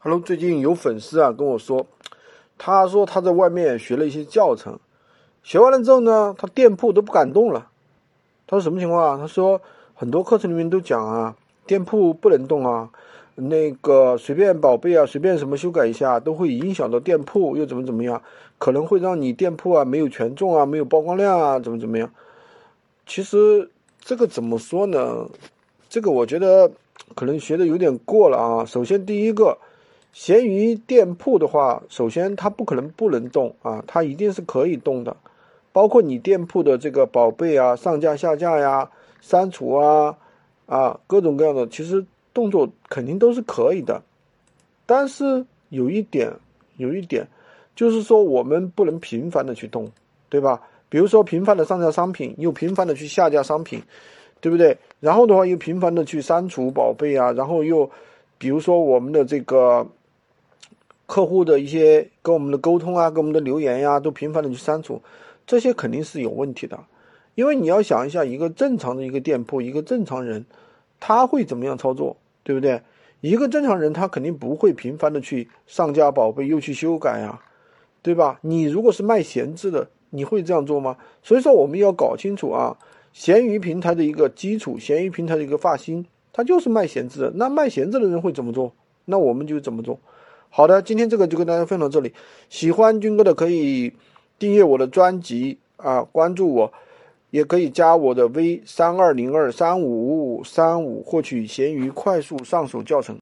Hello，最近有粉丝啊跟我说，他说他在外面学了一些教程，学完了之后呢，他店铺都不敢动了。他说什么情况啊？他说很多课程里面都讲啊，店铺不能动啊，那个随便宝贝啊，随便什么修改一下都会影响到店铺，又怎么怎么样，可能会让你店铺啊没有权重啊，没有曝光量啊，怎么怎么样。其实这个怎么说呢？这个我觉得可能学的有点过了啊。首先第一个。闲鱼店铺的话，首先它不可能不能动啊，它一定是可以动的，包括你店铺的这个宝贝啊，上架下架呀、删除啊，啊各种各样的，其实动作肯定都是可以的。但是有一点，有一点，就是说我们不能频繁的去动，对吧？比如说频繁的上架商品，又频繁的去下架商品，对不对？然后的话又频繁的去删除宝贝啊，然后又比如说我们的这个。客户的一些跟我们的沟通啊，跟我们的留言呀，都频繁的去删除，这些肯定是有问题的。因为你要想一下，一个正常的一个店铺，一个正常人，他会怎么样操作，对不对？一个正常人他肯定不会频繁的去上架宝贝，又去修改呀，对吧？你如果是卖闲置的，你会这样做吗？所以说我们要搞清楚啊，闲鱼平台的一个基础，闲鱼平台的一个发心，它就是卖闲置的。那卖闲置的人会怎么做？那我们就怎么做。好的，今天这个就跟大家分享到这里。喜欢军哥的可以订阅我的专辑啊，关注我，也可以加我的 V 三二零二三五五五三五，获取闲鱼快速上手教程。